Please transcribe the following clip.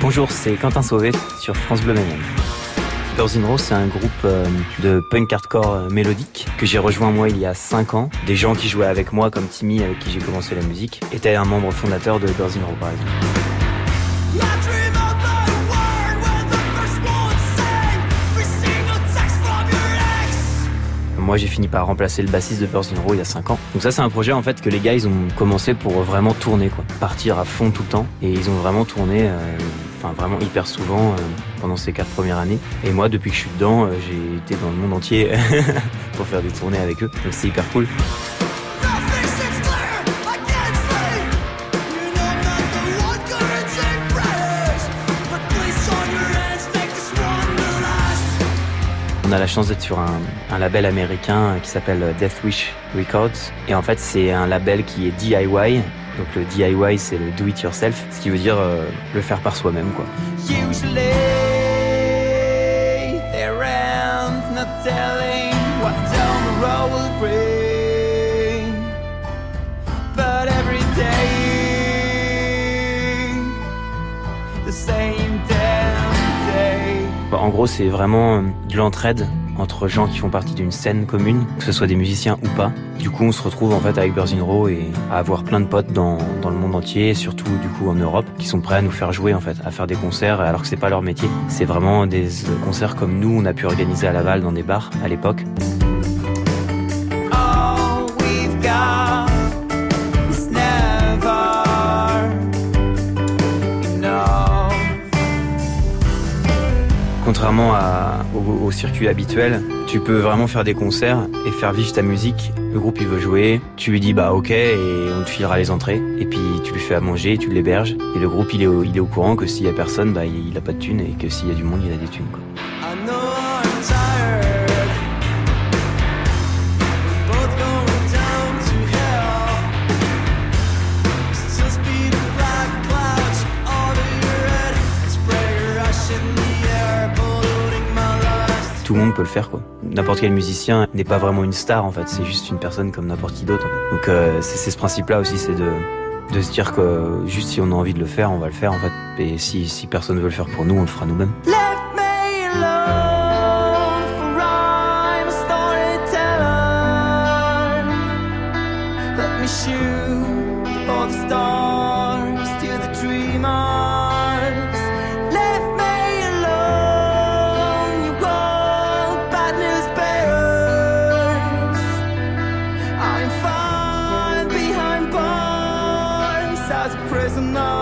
Bonjour, c'est Quentin Sauvé sur France Bleu Mayenne. Birds in Rose, c'est un groupe euh, de punk hardcore euh, mélodique que j'ai rejoint moi il y a 5 ans. Des gens qui jouaient avec moi, comme Timmy, avec qui j'ai commencé la musique, étaient un membre fondateur de Birds in Rose par exemple. Moi, j'ai fini par remplacer le bassiste de Birds in Row il y a 5 ans. Donc ça, c'est un projet en fait que les gars, ils ont commencé pour vraiment tourner, quoi. Partir à fond tout le temps. Et ils ont vraiment tourné, euh, enfin vraiment hyper souvent euh, pendant ces quatre premières années. Et moi, depuis que je suis dedans, euh, j'ai été dans le monde entier pour faire des tournées avec eux. Donc c'est hyper cool. On a la chance d'être sur un, label américain qui s'appelle Death Wish Records. Et en fait, c'est un label qui est DIY. Donc le DIY, c'est le do it yourself, ce qui veut dire euh, le faire par soi-même, quoi. En gros, c'est vraiment euh, de l'entraide entre gens qui font partie d'une scène commune, que ce soit des musiciens ou pas. Du coup, on se retrouve en fait avec Birds Row et à avoir plein de potes dans, dans le monde entier, surtout du coup en Europe, qui sont prêts à nous faire jouer en fait, à faire des concerts alors que c'est pas leur métier. C'est vraiment des concerts comme nous, on a pu organiser à Laval dans des bars à l'époque. Contrairement au, circuit habituel, tu peux vraiment faire des concerts et faire vivre ta musique. Le groupe il veut jouer, tu lui dis bah ok et on te filera les entrées et puis tu lui fais à manger, tu l'héberges et le groupe il est au, il courant que s'il y a personne bah il, a pas de thunes et que s'il y a du monde il a des thunes quoi. Tout le monde peut le faire quoi. N'importe quel musicien n'est pas vraiment une star en fait, c'est juste une personne comme n'importe qui d'autre. Donc euh, c'est ce principe-là aussi, c'est de, se dire que juste si on a envie de le faire, on va le faire en fait. Et si, si personne veut le faire pour nous, on le fera nous-mêmes. No.